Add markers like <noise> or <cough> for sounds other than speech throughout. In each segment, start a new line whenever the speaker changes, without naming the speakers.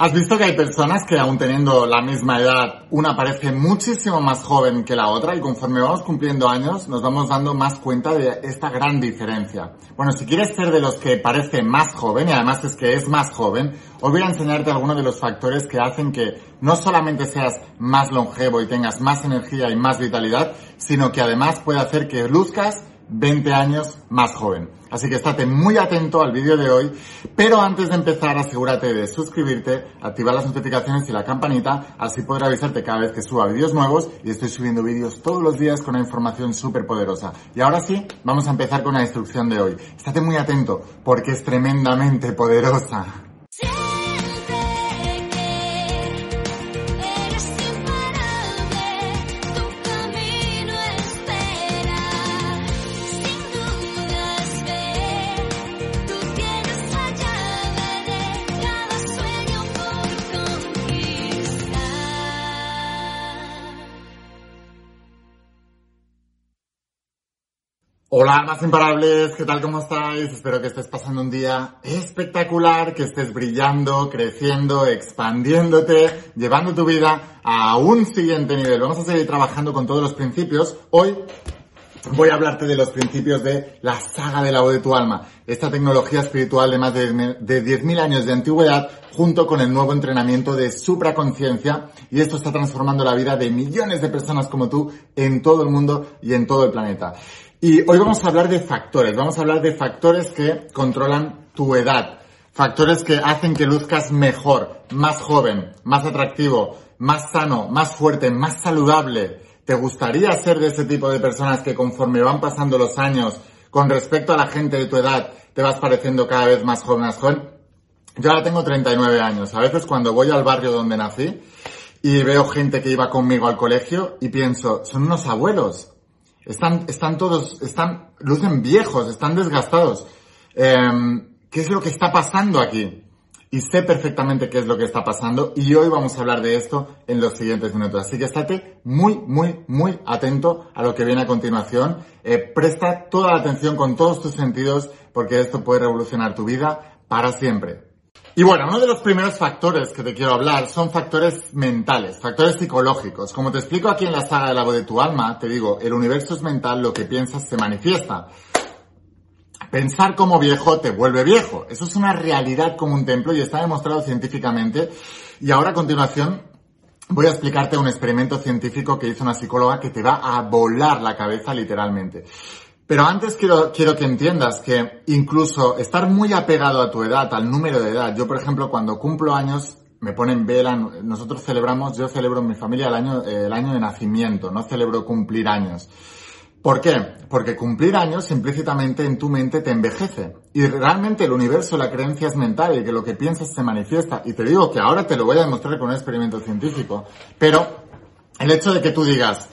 Has visto que hay personas que aún teniendo la misma edad, una parece muchísimo más joven que la otra y conforme vamos cumpliendo años nos vamos dando más cuenta de esta gran diferencia. Bueno, si quieres ser de los que parece más joven y además es que es más joven, hoy voy a enseñarte algunos de los factores que hacen que no solamente seas más longevo y tengas más energía y más vitalidad, sino que además puede hacer que luzcas 20 años más joven. Así que estate muy atento al vídeo de hoy, pero antes de empezar asegúrate de suscribirte, activar las notificaciones y la campanita, así podré avisarte cada vez que suba vídeos nuevos y estoy subiendo vídeos todos los días con una información súper poderosa. Y ahora sí, vamos a empezar con la instrucción de hoy. Estate muy atento porque es tremendamente poderosa. Hola, más imparables, ¿qué tal? ¿Cómo estáis? Espero que estés pasando un día espectacular, que estés brillando, creciendo, expandiéndote, llevando tu vida a un siguiente nivel. Vamos a seguir trabajando con todos los principios. Hoy voy a hablarte de los principios de la saga de la voz de tu alma, esta tecnología espiritual de más de 10.000 años de antigüedad, junto con el nuevo entrenamiento de supraconciencia, y esto está transformando la vida de millones de personas como tú en todo el mundo y en todo el planeta. Y hoy vamos a hablar de factores, vamos a hablar de factores que controlan tu edad, factores que hacen que luzcas mejor, más joven, más atractivo, más sano, más fuerte, más saludable. ¿Te gustaría ser de ese tipo de personas que conforme van pasando los años, con respecto a la gente de tu edad, te vas pareciendo cada vez más joven, más joven? Yo ahora tengo 39 años. A veces cuando voy al barrio donde nací y veo gente que iba conmigo al colegio y pienso, son unos abuelos están, están todos, están, lucen viejos, están desgastados. Em, ¿Qué es lo que está pasando aquí? Y sé perfectamente qué es lo que está pasando y hoy vamos a hablar de esto en los siguientes minutos. Así que estate muy, muy, muy atento a lo que viene a continuación. Eh, presta toda la atención con todos tus sentidos porque esto puede revolucionar tu vida para siempre. Y bueno, uno de los primeros factores que te quiero hablar son factores mentales, factores psicológicos. Como te explico aquí en la saga de la voz de tu alma, te digo, el universo es mental, lo que piensas se manifiesta. Pensar como viejo te vuelve viejo. Eso es una realidad como un templo y está demostrado científicamente. Y ahora a continuación voy a explicarte un experimento científico que hizo una psicóloga que te va a volar la cabeza literalmente. Pero antes quiero, quiero que entiendas que incluso estar muy apegado a tu edad, al número de edad, yo por ejemplo cuando cumplo años me ponen vela, nosotros celebramos, yo celebro en mi familia el año, el año de nacimiento, no celebro cumplir años. ¿Por qué? Porque cumplir años implícitamente en tu mente te envejece. Y realmente el universo, la creencia es mental y que lo que piensas se manifiesta. Y te digo que ahora te lo voy a demostrar con un experimento científico. Pero el hecho de que tú digas,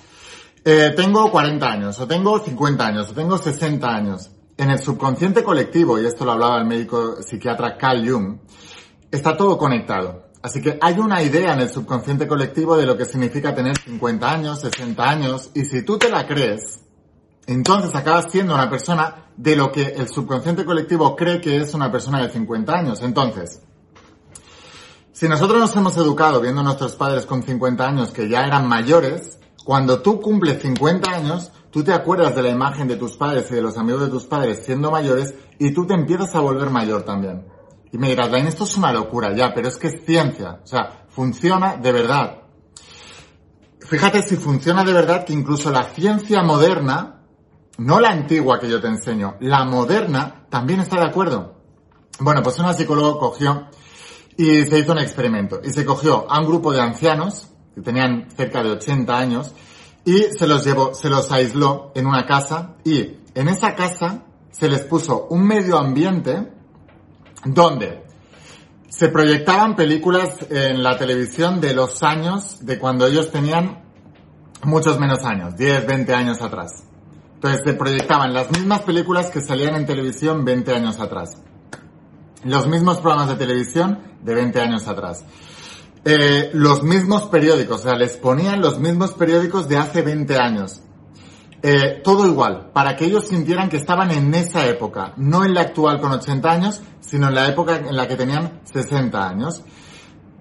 eh, tengo 40 años, o tengo 50 años, o tengo 60 años. En el subconsciente colectivo, y esto lo hablaba el médico psiquiatra Carl Jung, está todo conectado. Así que hay una idea en el subconsciente colectivo de lo que significa tener 50 años, 60 años, y si tú te la crees, entonces acabas siendo una persona de lo que el subconsciente colectivo cree que es una persona de 50 años. Entonces, si nosotros nos hemos educado viendo a nuestros padres con 50 años que ya eran mayores, cuando tú cumples 50 años, tú te acuerdas de la imagen de tus padres y de los amigos de tus padres siendo mayores y tú te empiezas a volver mayor también. Y me dirás, Lain, esto es una locura ya, pero es que es ciencia. O sea, funciona de verdad. Fíjate si funciona de verdad que incluso la ciencia moderna, no la antigua que yo te enseño, la moderna también está de acuerdo. Bueno, pues una psicóloga cogió y se hizo un experimento. Y se cogió a un grupo de ancianos que tenían cerca de 80 años, y se los llevó, se los aisló en una casa y en esa casa se les puso un medio ambiente donde se proyectaban películas en la televisión de los años de cuando ellos tenían muchos menos años, 10, 20 años atrás. Entonces se proyectaban las mismas películas que salían en televisión 20 años atrás. Los mismos programas de televisión de 20 años atrás. Eh, los mismos periódicos, o sea, les ponían los mismos periódicos de hace 20 años. Eh, todo igual, para que ellos sintieran que estaban en esa época, no en la actual con 80 años, sino en la época en la que tenían 60 años.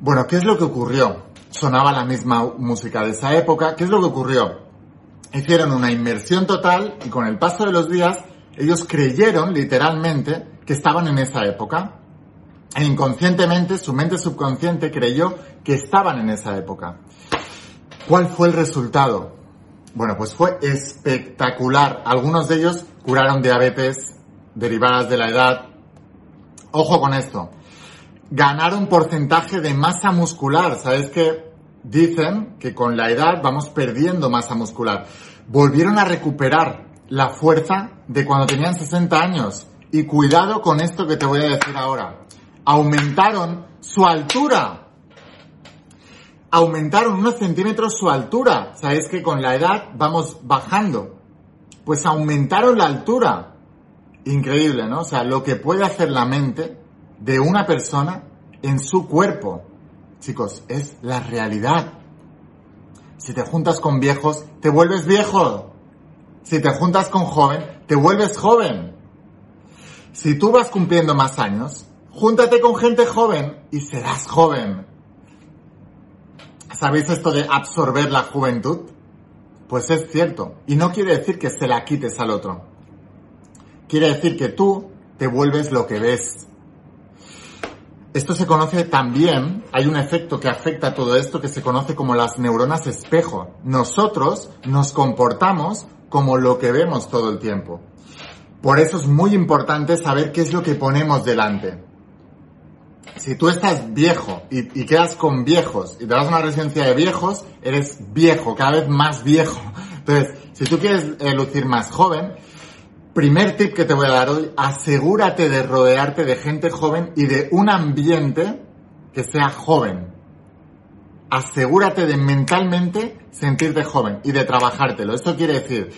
Bueno, ¿qué es lo que ocurrió? Sonaba la misma música de esa época. ¿Qué es lo que ocurrió? Hicieron una inmersión total y con el paso de los días ellos creyeron literalmente que estaban en esa época. Inconscientemente su mente subconsciente creyó que estaban en esa época. ¿Cuál fue el resultado? Bueno, pues fue espectacular. Algunos de ellos curaron diabetes derivadas de la edad. Ojo con esto. Ganaron porcentaje de masa muscular. ¿Sabes qué? Dicen que con la edad vamos perdiendo masa muscular. Volvieron a recuperar la fuerza de cuando tenían 60 años. Y cuidado con esto que te voy a decir ahora. Aumentaron su altura aumentaron unos centímetros su altura. Sabéis que con la edad vamos bajando. Pues aumentaron la altura. Increíble, ¿no? O sea, lo que puede hacer la mente de una persona en su cuerpo. Chicos, es la realidad. Si te juntas con viejos, te vuelves viejo. Si te juntas con joven, te vuelves joven. Si tú vas cumpliendo más años, júntate con gente joven y serás joven. ¿Sabéis esto de absorber la juventud? Pues es cierto. Y no quiere decir que se la quites al otro. Quiere decir que tú te vuelves lo que ves. Esto se conoce también, hay un efecto que afecta a todo esto que se conoce como las neuronas espejo. Nosotros nos comportamos como lo que vemos todo el tiempo. Por eso es muy importante saber qué es lo que ponemos delante si tú estás viejo y, quedas con viejos y te vas una residencia de viejos, eres viejo, cada vez más viejo. <laughs> Entonces, si tú quieres eh, lucir más joven, primer tip que te voy a dar hoy, asegúrate de rodearte de gente joven y de un ambiente que sea joven. Asegúrate de mentalmente sentirte joven y de trabajártelo. Esto quiere decir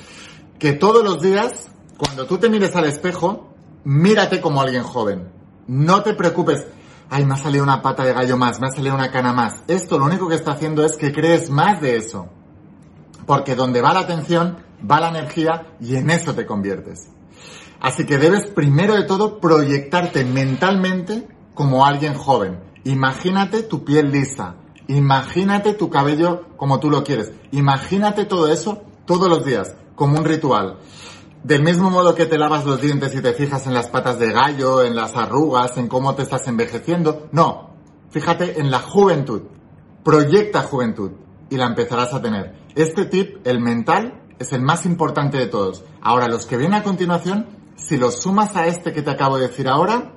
que todos los días, cuando tú te mires al espejo, mírate como alguien joven. No te preocupes ay, me ha salido una pata de gallo más, me ha salido una cana más. Esto lo único que está haciendo es que crees más de eso. Porque donde va la atención, va la energía y en eso te conviertes. Así que debes primero de todo proyectarte mentalmente como alguien joven. Imagínate tu piel lisa. Imagínate tu cabello como tú lo quieres. Imagínate todo eso todos los días, como un ritual. Del mismo modo que te lavas los dientes y te fijas en las patas de gallo, en las arrugas, en cómo te estás envejeciendo, no. Fíjate en la juventud. Proyecta juventud y la empezarás a tener. Este tip, el mental, es el más importante de todos. Ahora, los que vienen a continuación, si los sumas a este que te acabo de decir ahora,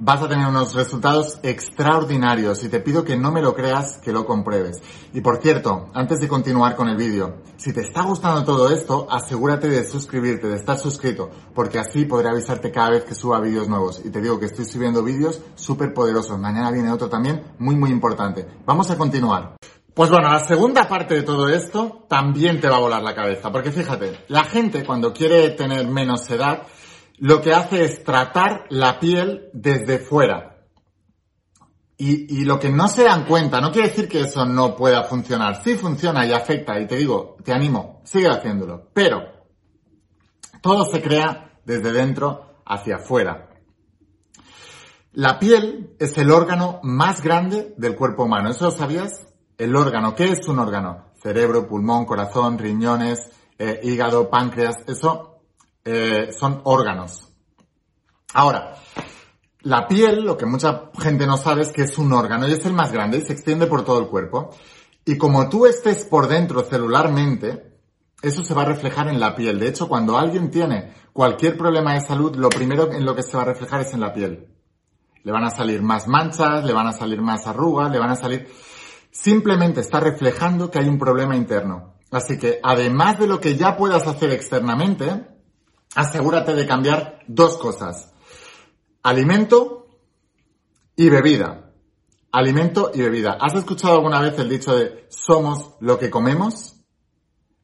vas a tener unos resultados extraordinarios y te pido que no me lo creas, que lo compruebes. Y por cierto, antes de continuar con el vídeo, si te está gustando todo esto, asegúrate de suscribirte, de estar suscrito, porque así podré avisarte cada vez que suba vídeos nuevos. Y te digo que estoy subiendo vídeos súper poderosos. Mañana viene otro también muy muy importante. Vamos a continuar. Pues bueno, la segunda parte de todo esto también te va a volar la cabeza, porque fíjate, la gente cuando quiere tener menos edad, lo que hace es tratar la piel desde fuera. Y, lo que no se dan cuenta, no quiere decir que eso no pueda funcionar. Sí funciona y afecta, y te digo, te animo, sigue haciéndolo. Pero todo se crea desde dentro hacia afuera. La piel es el órgano más grande del cuerpo humano. ¿Eso lo sabías? El órgano. ¿Qué es un órgano? Cerebro, pulmón, corazón, riñones, eh, hígado, páncreas. Eso eh, son órganos. Ahora, la piel, lo que mucha gente no sabe es que es un órgano y es el más grande y se extiende por todo el cuerpo. Y como tú estés por dentro celularmente, eso se va a reflejar en la piel. De hecho, cuando alguien tiene cualquier problema de salud, lo primero en lo que se va a reflejar es en la piel. Le van a salir más manchas, le van a salir más arrugas, le van a salir... Simplemente está reflejando que hay un problema interno. Así que, además de lo que ya puedas hacer externamente, asegúrate de cambiar dos cosas. Alimento y bebida. Alimento y bebida. ¿Has escuchado alguna vez el dicho de somos lo que comemos?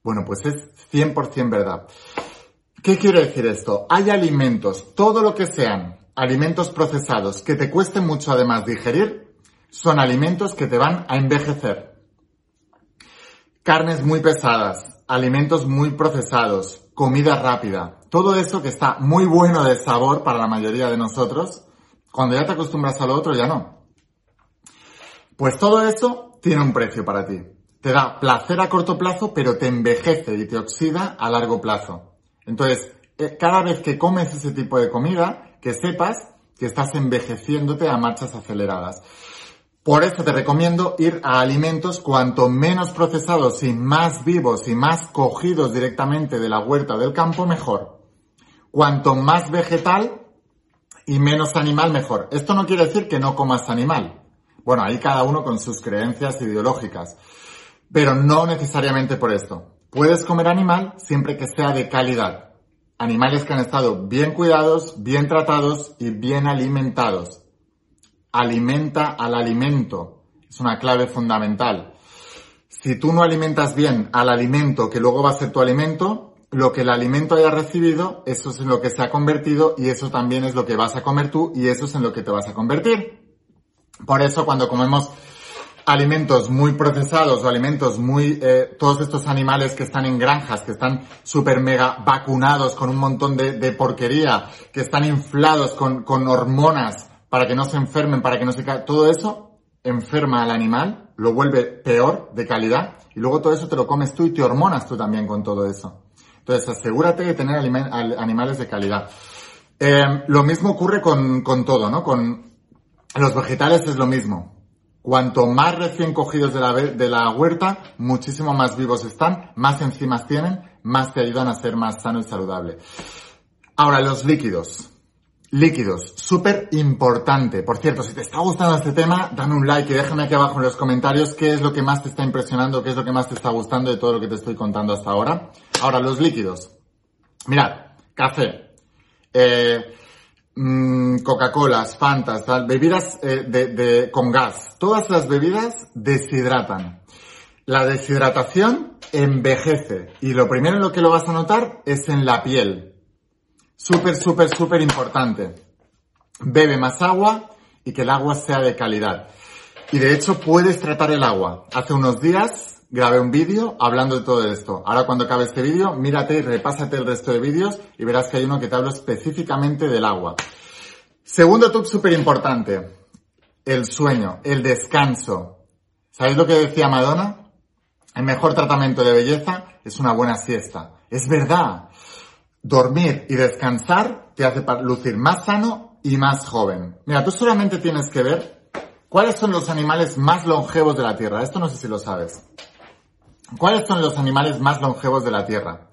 Bueno, pues es 100% verdad. ¿Qué quiere decir esto? Hay alimentos, todo lo que sean alimentos procesados que te cuesten mucho además digerir, son alimentos que te van a envejecer. Carnes muy pesadas, alimentos muy procesados, comida rápida, todo eso que está muy bueno de sabor para la mayoría de nosotros, cuando ya te acostumbras a lo otro ya no. Pues todo eso tiene un precio para ti. Te da placer a corto plazo, pero te envejece y te oxida a largo plazo. Entonces, eh, cada vez que comes ese tipo de comida, que sepas que estás envejeciéndote a marchas aceleradas. Por eso te recomiendo ir a alimentos cuanto menos procesados y más vivos y más cogidos directamente de la huerta del campo, mejor. Cuanto más vegetal y menos animal, mejor. Esto no quiere decir que no comas animal. Bueno, ahí cada uno con sus creencias ideológicas. Pero no necesariamente por esto. Puedes comer animal siempre que sea de calidad. Animales que han estado bien cuidados, bien tratados y bien alimentados alimenta al alimento. Es una clave fundamental. Si tú no alimentas bien al alimento que luego va a ser tu alimento, lo que el alimento haya recibido, eso es en lo que se ha convertido y eso también es lo que vas a comer tú y eso es en lo que te vas a convertir. Por eso cuando comemos alimentos muy procesados o alimentos muy, eh, todos estos animales que están en granjas, que están súper mega vacunados con un montón de, de porquería, que están inflados con, con hormonas, para que no se enfermen, para que no se caigan, todo eso enferma al animal, lo vuelve peor de calidad y luego todo eso te lo comes tú y te hormonas tú también con todo eso. Entonces asegúrate de tener animales de calidad. Eh, lo mismo ocurre con, con todo, ¿no? Con los vegetales es lo mismo. Cuanto más recién cogidos de la, de la huerta, muchísimo más vivos están, más enzimas tienen, más te ayudan a ser más sano y saludable. Ahora, los líquidos. Líquidos, súper importante. Por cierto, si te está gustando este tema, dame un like y déjame aquí abajo en los comentarios qué es lo que más te está impresionando, qué es lo que más te está gustando de todo lo que te estoy contando hasta ahora. Ahora, los líquidos. Mirad, café, eh, mm, Coca-Colas, Fantas, bebidas eh, de, con gas. Todas las bebidas deshidratan. La deshidratación envejece y lo primero en lo que lo vas a notar es en la piel. Súper, súper, súper importante. Bebe más agua y que el agua sea de calidad. Y de hecho puedes tratar el agua. Hace unos días grabé un vídeo hablando de todo esto. Ahora cuando acabe este vídeo, mírate y repásate el resto de vídeos y verás que hay uno que te habla específicamente del agua. Segundo tip súper importante. El sueño, el descanso. ¿Sabéis lo que decía Madonna? El mejor tratamiento de belleza es una buena siesta. Es verdad dormir y descansar te hace lucir más sano y más joven. Mira, tú solamente tienes que ver cuáles son los animales más longevos de la Tierra. Esto no sé si lo sabes. ¿Cuáles son los animales más longevos de la Tierra?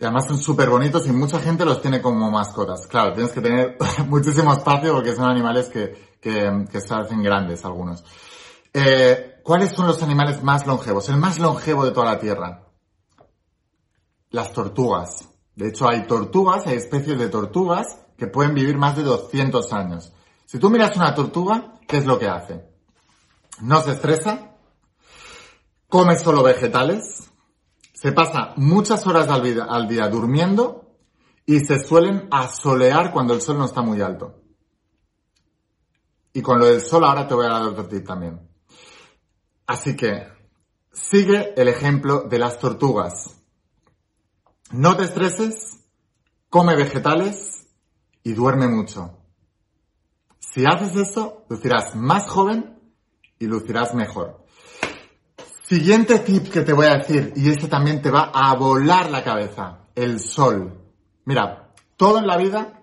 Y además son súper bonitos y mucha gente los tiene como mascotas. Claro, tienes que tener <laughs> muchísimo espacio porque son animales que, que, se hacen grandes algunos. Eh, ¿Cuáles son los animales más longevos? El más longevo de toda la Tierra. Las tortugas. De hecho, hay tortugas, hay especies de tortugas que pueden vivir más de 200 años. Si tú miras una tortuga, ¿qué es lo que hace? No se estresa, come solo vegetales, se pasa muchas horas al día, durmiendo y se suelen asolear cuando el sol no está muy alto. Y con lo del sol ahora te voy a dar otro tip también. Así que sigue el ejemplo de las tortugas. No te estreses, come vegetales y duerme mucho. Si haces esto, lucirás más joven y lucirás mejor. Siguiente tip que te voy a decir, y este también te va a volar la cabeza, el sol. Mira, todo en la vida,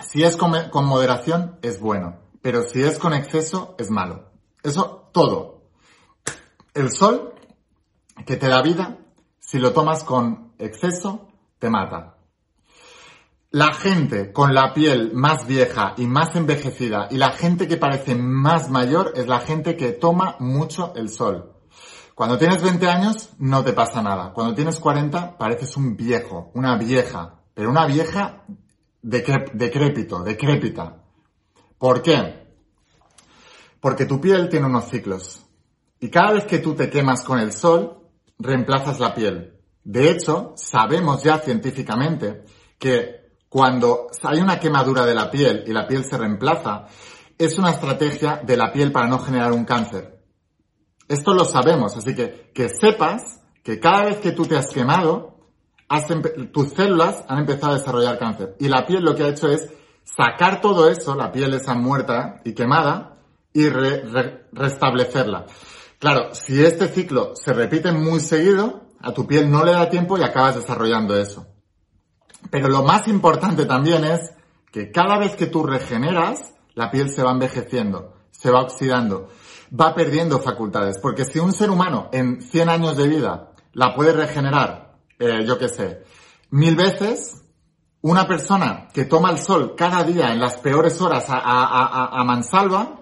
si es con, con moderación, es bueno, pero si es con exceso, es malo. Eso, todo. El sol, que te da vida, si lo tomas con exceso te mata. La gente con la piel más vieja y más envejecida y la gente que parece más mayor es la gente que toma mucho el sol. Cuando tienes 20 años no te pasa nada. Cuando tienes 40 pareces un viejo, una vieja, pero una vieja decrépito, decrépita. ¿Por qué? Porque tu piel tiene unos ciclos. Y cada vez que tú te quemas con el sol, reemplazas la piel. De hecho, sabemos ya científicamente que cuando hay una quemadura de la piel y la piel se reemplaza, es una estrategia de la piel para no generar un cáncer. Esto lo sabemos, así que que sepas que cada vez que tú te has quemado, tus células han empezado a desarrollar cáncer. Y la piel lo que ha hecho es sacar todo eso, la piel esa muerta y quemada, y restablecerla. Claro, si este ciclo se repite muy seguido, a tu piel no le da tiempo y acabas desarrollando eso. Pero lo más importante también es que cada vez que tú regeneras, la piel se va envejeciendo, se va oxidando, va perdiendo facultades. Porque si un ser humano en 100 años de vida la puede regenerar, eh, yo qué sé, mil veces, una persona que toma el sol cada día en las peores horas a, mansalva,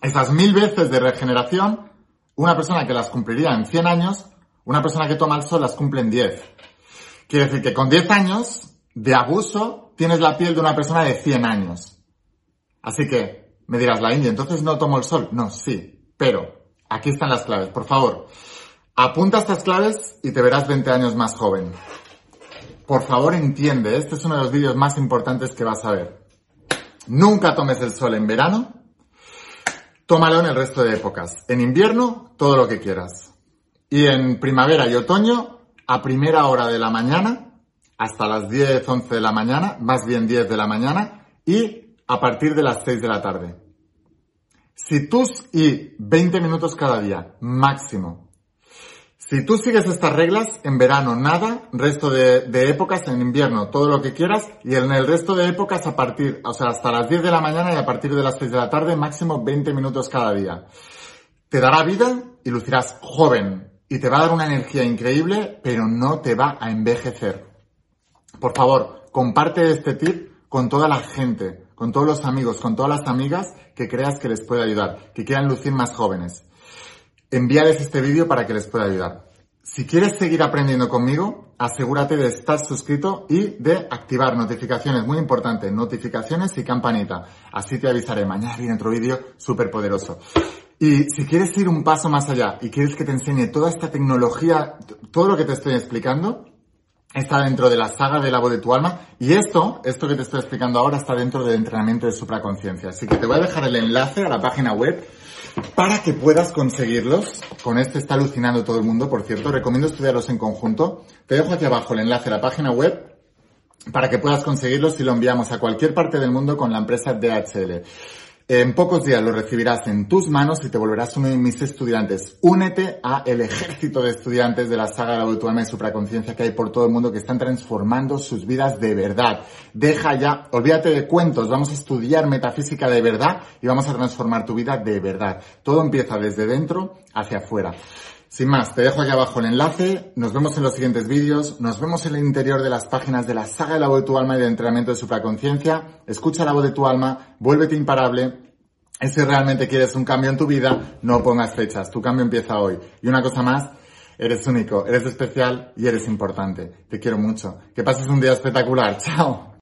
esas mil veces de regeneración, una persona que las cumpliría en 100 años, una persona que toma el sol las cumple en 10. Quiere decir que con 10 años de abuso tienes la piel de una persona de 100 años. Así que me dirás, la India, entonces no tomo el sol. No, sí, pero aquí están las claves. Por favor, apunta estas claves y te verás 20 años más joven. Por favor, entiende, este es uno de los vídeos más importantes que vas a ver. Nunca tomes el sol en verano, tómalo en el resto de épocas. En invierno, todo lo que quieras. Y en primavera y otoño, a primera hora de la mañana, hasta las 10, 11 de la mañana, más bien 10 de la mañana, y a partir de las 6 de la tarde. Si tú y 20 minutos cada día, máximo. Si tú sigues estas reglas, en verano nada, resto de, épocas, en invierno todo lo que quieras, y en el resto de épocas a partir, o sea, hasta las 10 de la mañana y a partir de las 6 de la tarde, máximo 20 minutos cada día. Te dará vida y lucirás joven, y te va a dar una energía increíble, pero no te va a envejecer. Por favor, comparte este tip con toda la gente, con todos los amigos, con todas las amigas que creas que les puede ayudar, que quieran lucir más jóvenes envíales este vídeo para que les pueda ayudar. Si quieres seguir aprendiendo conmigo, asegúrate de estar suscrito y de activar notificaciones, muy importante, notificaciones y campanita. Así te avisaré. Mañana viene otro vídeo súper poderoso. Y si quieres ir un paso más allá y quieres que te enseñe toda esta tecnología, todo lo que te estoy explicando, está dentro de la saga de la voz de tu alma. Y esto, esto que te estoy explicando ahora, está dentro del entrenamiento de supraconciencia. Así que te voy a dejar el enlace a la página web para que puedas conseguirlos, con este está alucinando todo el mundo, por cierto, recomiendo estudiarlos en conjunto. Te dejo aquí abajo el enlace a la página web para que puedas conseguirlos y lo enviamos a cualquier parte del mundo con la empresa DHL. En pocos días lo recibirás en tus manos y te volverás uno de mis estudiantes. Únete a el ejército de estudiantes de la saga de alma y supraconciencia que hay por todo el mundo que están transformando sus vidas de verdad. Deja ya, olvídate de cuentos, vamos a estudiar metafísica de verdad y vamos a transformar tu vida de verdad. Todo empieza desde dentro hacia afuera. Sin más, te dejo aquí abajo el enlace, nos vemos en los siguientes vídeos, nos vemos en el interior de las páginas de la saga de la voz de tu alma y de entrenamiento de supraconciencia, escucha la voz de tu alma, vuélvete imparable, y si realmente quieres un cambio en tu vida, no pongas fechas, tu cambio empieza hoy. Y una cosa más, eres único, eres especial y eres importante. Te quiero mucho. Que pases un día espectacular, chao.